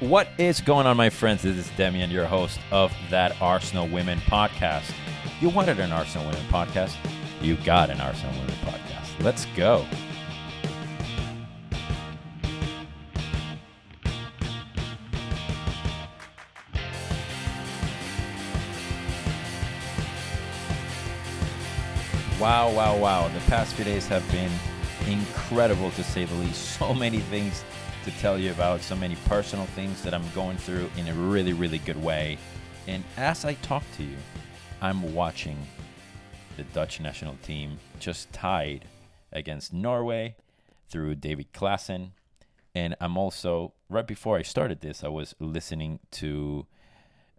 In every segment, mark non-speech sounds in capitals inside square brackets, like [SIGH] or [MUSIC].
What is going on, my friends? This is Demian, your host of that Arsenal Women podcast. You wanted an Arsenal Women podcast. You got an Arsenal Women podcast. Let's go. Wow, wow, wow. The past few days have been incredible to say the least. [LAUGHS] So many things to tell you about, so many personal things that I'm going through in a really, really good way. And as I talk to you, I'm watching the Dutch national team just tied against Norway through David Klaassen. And I'm also, right before I started this, I was listening to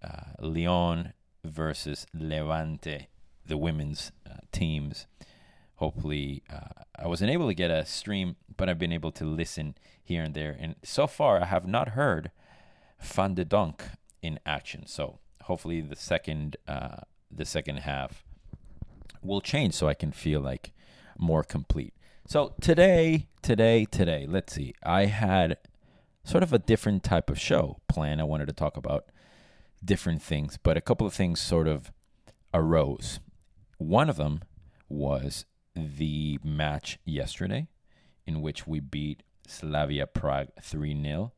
uh, Lyon versus Levante, the women's uh, teams. Hopefully, uh, I wasn't able to get a stream, but I've been able to listen here and there. And so far, I have not heard Van de Donk in action. So hopefully, the second uh, the second half will change, so I can feel like more complete. So today, today, today, let's see. I had sort of a different type of show plan. I wanted to talk about different things, but a couple of things sort of arose. One of them was the match yesterday in which we beat Slavia Prague 3 0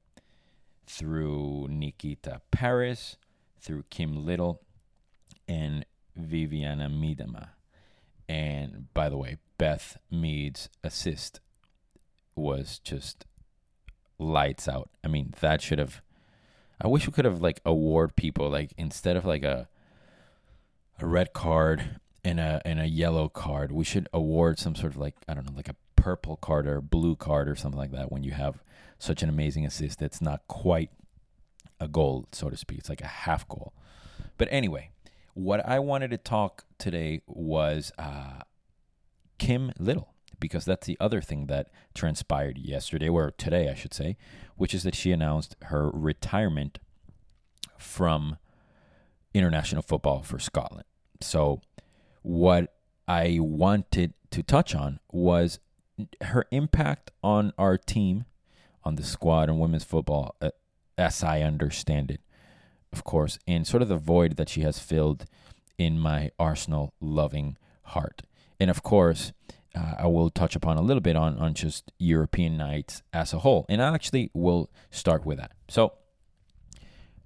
through Nikita Parris, through Kim Little, and Vivianne Miedema. And by the way, Beth Mead's assist was just lights out. I mean, that should have. I wish we could have like award people like instead of like a a red card and a and a yellow card, we should award some sort of like I don't know, like a purple card or blue card or something like that when you have such an amazing assist that's not quite a goal, so to speak. It's like a half goal. But anyway, what I wanted to talk today was uh, Kim Little because that's the other thing that transpired yesterday or today, I should say, which is that she announced her retirement from international football for Scotland. So, what I wanted to touch on was her impact on our team, on the squad and women's football, uh, as I understand it, of course, and sort of the void that she has filled in my Arsenal loving heart. And of course, uh, I will touch upon a little bit on, on just European nights as a whole. And I actually will start with that. So,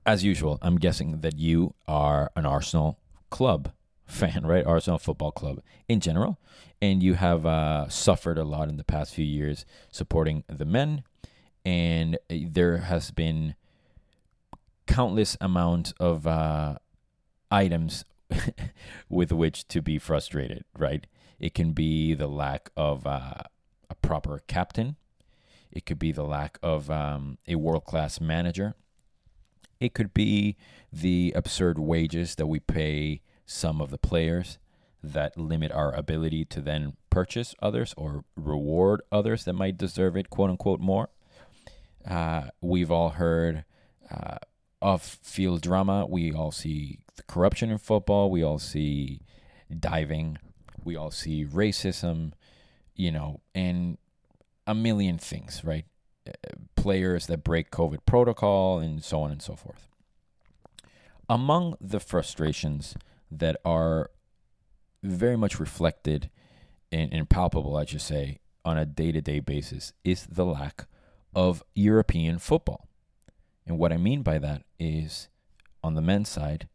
as usual, I'm guessing that you are an Arsenal club fan, right? Arsenal Football Club in general. And you have uh, suffered a lot in the past few years supporting the men. And there has been countless amount of uh, items [LAUGHS] with which to be frustrated, right? It can be the lack of uh, a proper captain. It could be the lack of um, a world class manager. It could be the absurd wages that we pay some of the players that limit our ability to then purchase others or reward others that might deserve it, quote unquote, more. Uh, we've all heard uh, of field drama. We all see the corruption in football. We all see diving. We all see racism, you know, and a million things, right? Uh, players that break COVID protocol and so on and so forth. Among the frustrations that are very much reflected and, and palpable, I should say, on a day to day basis is the lack of European football. And what I mean by that is on the men's side,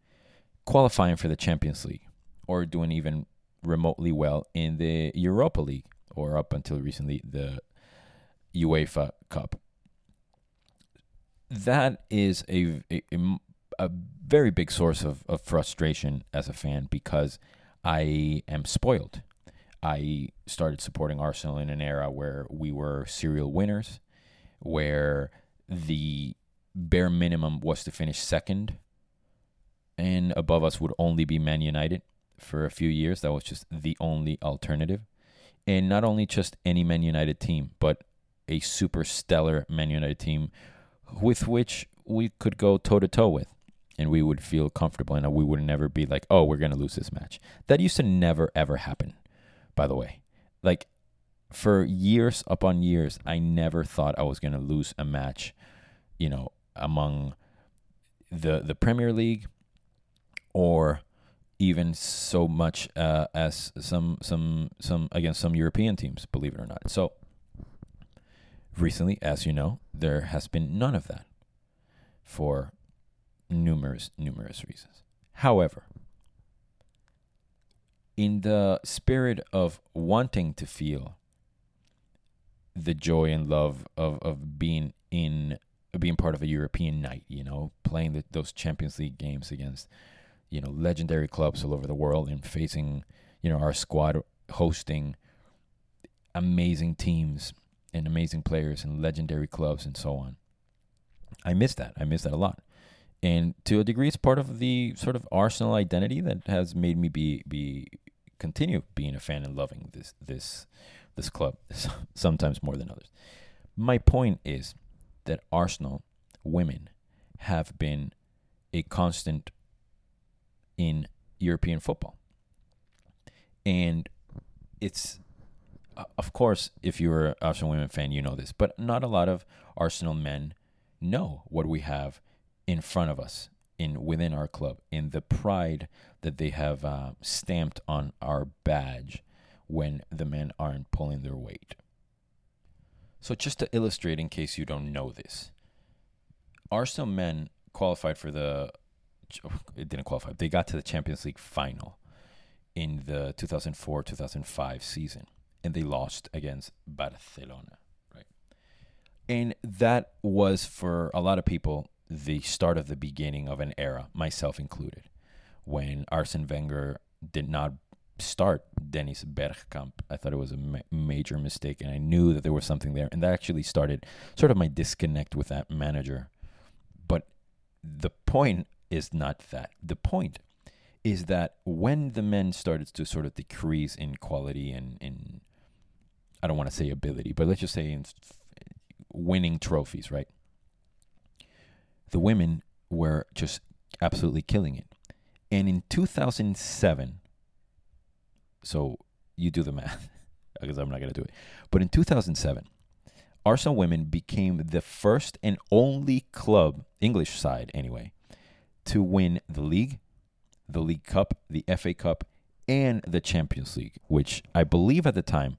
qualifying for the Champions League or doing even remotely well in the Europa League or up until recently the UEFA Cup. That is a, a, a very big source of, of frustration as a fan because I am spoiled. I started supporting Arsenal in an era where we were serial winners, where the bare minimum was to finish second, and above us would only be Man United for a few years. That was just the only alternative. And not only just any Man United team, but a super stellar Man United team with which we could go toe to toe with and we would feel comfortable and we would never be like, oh, we're going to lose this match. That used to never, ever happen, by the way. Like, for years upon years, I never thought I was going to lose a match, you know, among the the Premier League or even so much uh, as some some some against some European teams, believe it or not. So recently, as you know, there has been none of that for numerous numerous reasons. However, in the spirit of wanting to feel the joy and love of, of being in being part of a European night, you know, playing the, those Champions League games against, you know, legendary clubs all over the world and facing, you know, our squad hosting amazing teams and amazing players and legendary clubs and so on. I miss that. I miss that a lot. And to a degree it's part of the sort of Arsenal identity that has made me be be continue being a fan and loving this this this club [LAUGHS] sometimes more than others. My point is that Arsenal women have been a constant in European football. And it's, of course, if you're an Arsenal women fan, you know this, but not a lot of Arsenal men know what we have in front of us in within our club in the pride that they have uh, stamped on our badge when the men aren't pulling their weight. So, just to illustrate, in case you don't know this, Arsenal men qualified for the. It didn't qualify. They got to the Champions League final in the 2004 2005 season, and they lost against Barcelona, right? And that was for a lot of people the start of the beginning of an era, myself included, when Arsene Wenger did not start Dennis Bergkamp. I thought it was a ma- major mistake, and I knew that there was something there, and that actually started sort of my disconnect with that manager. But the point is not that. The point is that when the men started to sort of decrease in quality and in, I don't want to say ability, but let's just say in winning trophies, right? The women were just absolutely killing it. And in 2007, so you do the math [LAUGHS] because I'm not going to do it. But in 2007, Arsenal women became the first and only club, English side anyway, to win the league, the League Cup, the FA Cup, and the Champions League, which I believe at the time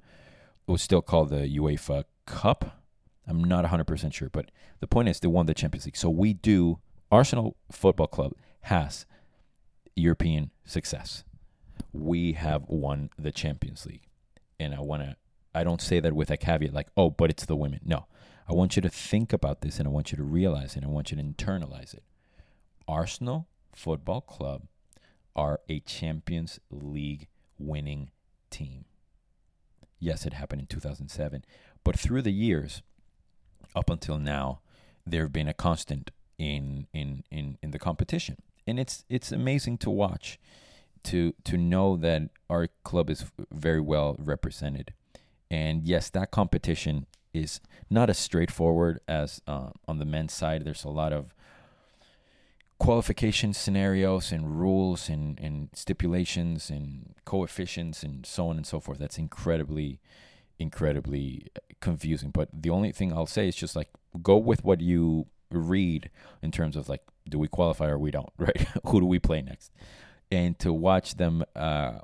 was still called the UEFA Cup. I'm not 100% sure, but the point is they won the Champions League. So we do, Arsenal Football Club has European success we have won the Champions League. And I want to, I don't say that with a caveat like, oh, but it's the women. No. I want you to think about this and I want you to realize it and I want you to internalize it. Arsenal Football Club are a Champions League winning team. Yes, it happened in 2007, but through the years, up until now, there have been a constant in in in in the competition, and it's it's amazing to watch to to know that our club is very well represented. And yes, that competition is not as straightforward as uh, on the men's side. There's a lot of qualification scenarios and rules and, and stipulations and coefficients and so on and so forth. That's incredibly, incredibly confusing. But the only thing I'll say is just like go with what you read in terms of like, do we qualify or we don't, [LAUGHS] right? Who do we play next? and to watch them uh,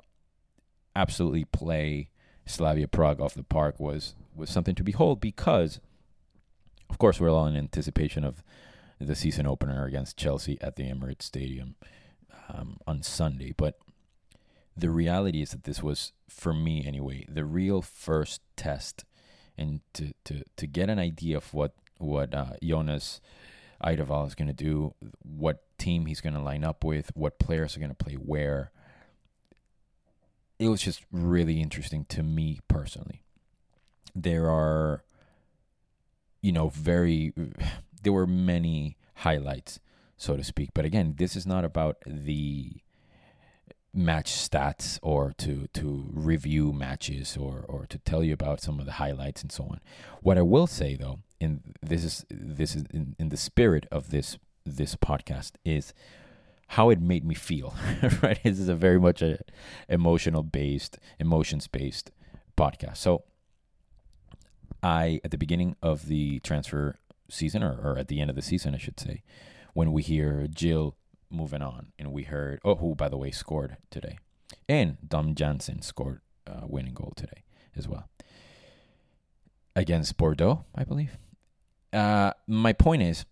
absolutely play Slavia Prague off the park was was something to behold because, of course, we're all in anticipation of the season opener against Chelsea at the Emirates Stadium um, on Sunday. But the reality is that this was, for me anyway, the real first test, and to to to get an idea of what what uh, Jonas Eidevall is going to do, what team he's going to line up with, what players are going to play where. It was just really interesting to me personally. There are, you know, very, there were many highlights, so to speak. But again, this is not about the match stats or to to review matches or or to tell you about some of the highlights and so on. What I will say though and this is this is in, in the spirit of this this podcast is how it made me feel [LAUGHS] right this is a very much a emotional based emotions based podcast so i at the beginning of the transfer season, or, or at the end of the season, I should say, when we hear Jill moving on, and we heard oh, who by the way scored today, and Dom Janssen scored uh, winning goal today as well against Bordeaux, I believe. Uh, my point is,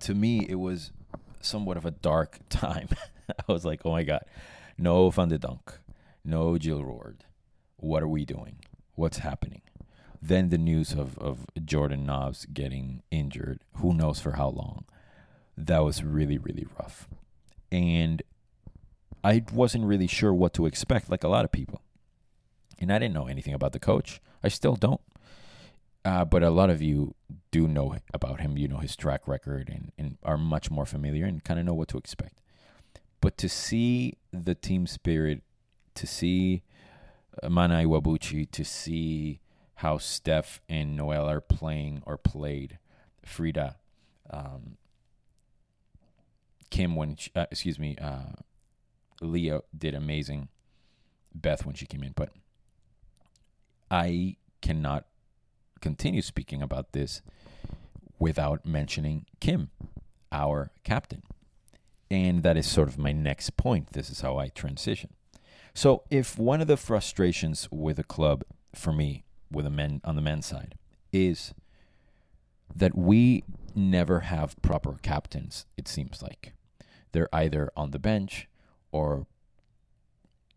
to me, it was somewhat of a dark [LAUGHS] time. I was like, oh my god, no Van de Donk, no Jill Roord. What are we doing? What's happening? Then the news of, of Jordan Nobbs getting injured, who knows for how long. That was really, really rough. And I wasn't really sure what to expect, like a lot of people. And I didn't know anything about the coach. I still don't. Uh, but a lot of you do know about him. You know his track record and, and are much more familiar and kind of know what to expect. But to see the team spirit, to see Mana Iwabuchi, to see how Steph and Noelle are playing or played, Frida, um, Kim when she, uh, excuse me, uh, Leah did amazing. Beth when she came in, but I cannot continue speaking about this without mentioning Kim, our captain. And that is sort of my next point. This is how I transition. So, if one of the frustrations with a club for me, with a men on the men's side, is that we never have proper captains, it seems like. They're either on the bench or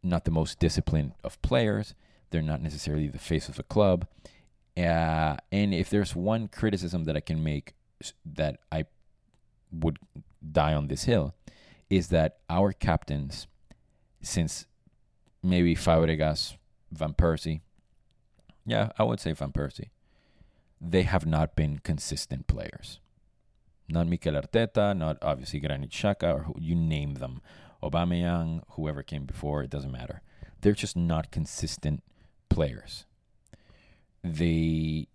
not the most disciplined of players. They're not necessarily the face of the club. Uh, and if there's one criticism that I can make that I would die on this hill, is that our captains, since maybe Fabregas, Van Persie, yeah, I would say Van Persie, they have not been consistent players. Not Mikel Arteta, not obviously Granit Xhaka, or who, you name them. Aubameyang, whoever came before, it doesn't matter. They're just not consistent players the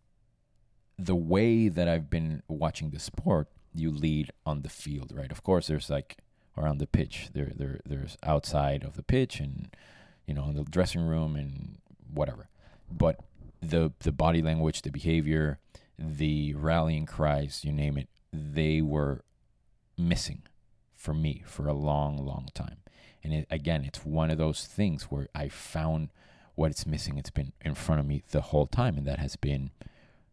the way that I've been watching the sport, you lead on the field, right? Of course, there's like around the pitch. There, there, there's outside of the pitch, and you know, in the dressing room, and whatever. But the the body language, the behavior, the rallying cries, you name it, they were missing for me for a long, long time. And it, again, it's one of those things where I found what it's missing. It's been in front of me the whole time, and that has been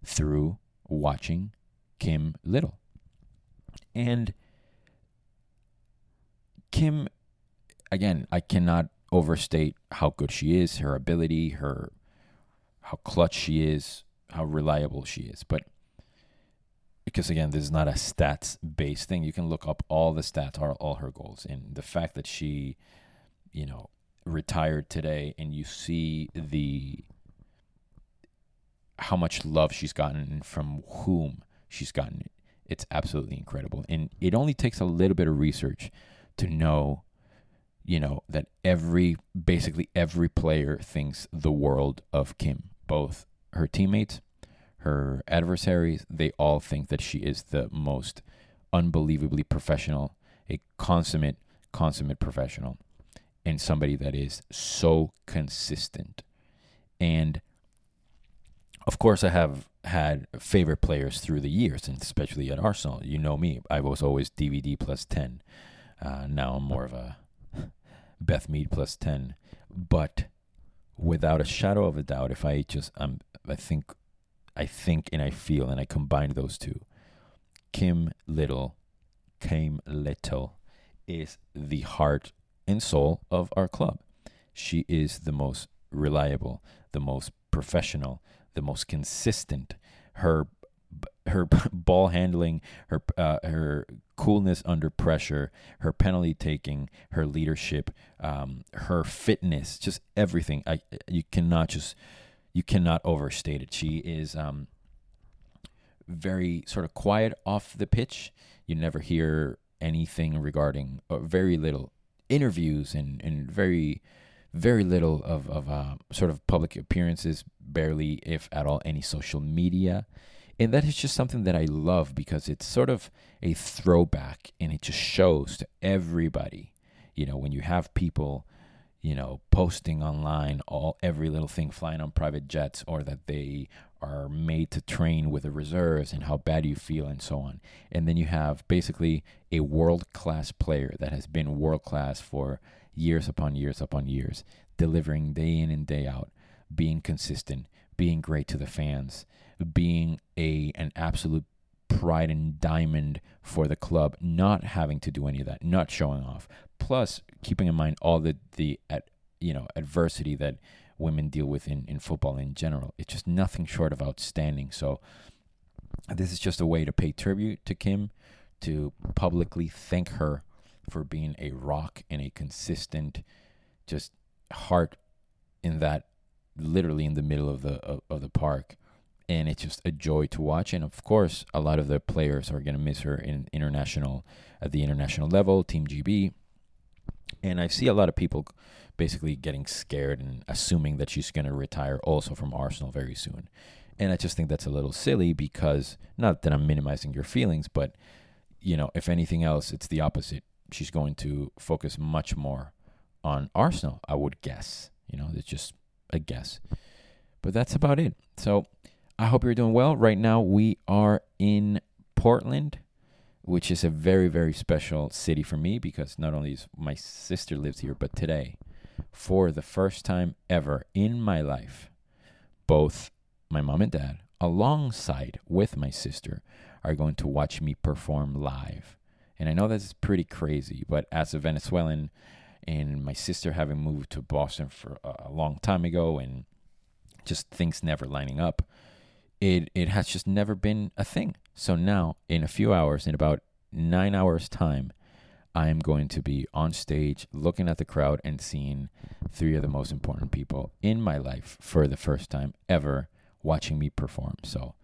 through watching Kim Little. And Kim, again, I cannot overstate how good she is, her ability, her how clutch she is, how reliable she is. But because again, this is not a stats based thing. You can look up all the stats, all, all her goals, and the fact that she, you know, retired today and you see the how much love she's gotten and from whom she's gotten it it's absolutely incredible and it only takes a little bit of research to know you know that every basically every player thinks the world of Kim both her teammates her adversaries they all think that she is the most unbelievably professional a consummate consummate professional and somebody that is so consistent. And of course, I have had favorite players through the years, and especially at Arsenal. You know me; I was always DVD plus ten. Uh, now I'm more of a [LAUGHS] Beth Mead plus ten. But without a shadow of a doubt, if I just um, I think, I think, and I feel, and I combine those two, Kim Little, Kim Little, is the heart and soul of our club. She is the most reliable, the most professional, the most consistent. Her her [LAUGHS] ball handling, her uh, her coolness under pressure, her penalty taking, her leadership, um, her fitness, just everything. I you cannot just you cannot overstate it. She is um, very sort of quiet off the pitch. You never hear anything regarding, or very little interviews and, and very very little of, of uh, sort of public appearances, barely, if at all, any social media. And that is just something that I love because it's sort of a throwback and it just shows to everybody. You know, when you have people, you know, posting online all every little thing flying on private jets or that they are made to train with the reserves and how bad you feel and so on. And then you have basically a world class player that has been world class for years upon years upon years, delivering day in and day out, being consistent, being great to the fans, being a an absolute pride and diamond for the club, not having to do any of that, not showing off. Plus, keeping in mind all the the at you know adversity that women deal with in, in football in general. It's just nothing short of outstanding. So this is just a way to pay tribute to Kim, to publicly thank her for being a rock and a consistent just heart in that literally in the middle of the of, of the park and it's just a joy to watch. And of course, a lot of the players are going to miss her in international at the international level, Team GB. And I see a lot of people basically getting scared and assuming that she's going to retire also from Arsenal very soon. And I just think that's a little silly because not that I'm minimizing your feelings, but you know, if anything else, it's the opposite. She's going to focus much more on Arsenal, I would guess. You know, it's just a guess. But that's about it. So I hope you're doing well. Right now, we are in Portland, which is a very, very special city for me because not only is my sister lives here, but today, for the first time ever in my life, both my mom and dad, alongside with my sister, are going to watch me perform live. And I know that's pretty crazy, but as a Venezuelan and my sister having moved to Boston for a long time ago and just things never lining up, it it has just never been a thing. So now, in a few hours, in about nine hours' time, I am going to be on stage looking at the crowd and seeing three of the most important people in my life for the first time ever watching me perform. So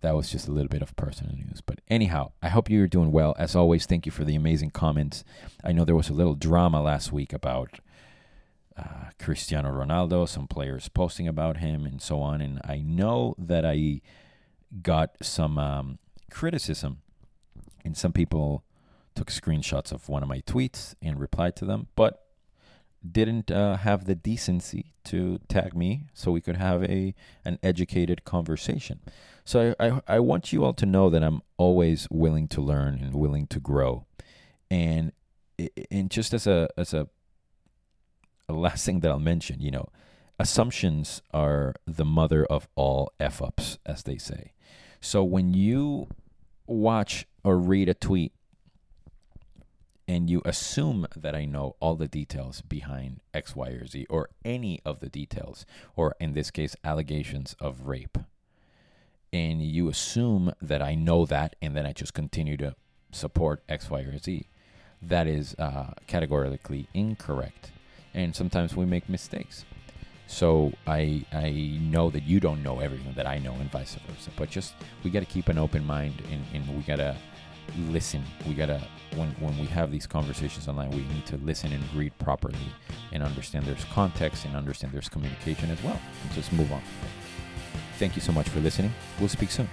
that was just a little bit of personal news. But anyhow, I hope you're doing well. As always, thank you for the amazing comments. I know there was a little drama last week about uh, Cristiano Ronaldo, some players posting about him, and so on. And I know that I got some um, criticism, and some people took screenshots of one of my tweets and replied to them, but didn't uh, have the decency to tag me so we could have a an educated conversation. So I, I, I want you all to know that I'm always willing to learn and willing to grow, and and just as a as a a last thing that I'll mention, you know, assumptions are the mother of all f ups, as they say. So when you watch or read a tweet and you assume that I know all the details behind X, Y, or Z, or any of the details, or in this case, allegations of rape, and you assume that I know that and then I just continue to support X, Y, or Z, that is uh, categorically incorrect and sometimes we make mistakes. So I I know that you don't know everything that I know, and vice versa. But just we got to keep an open mind, and, and we gotta listen. We gotta when when we have these conversations online, we need to listen and read properly, and understand there's context and understand there's communication as well, and just move on. Thank you so much for listening. We'll speak soon.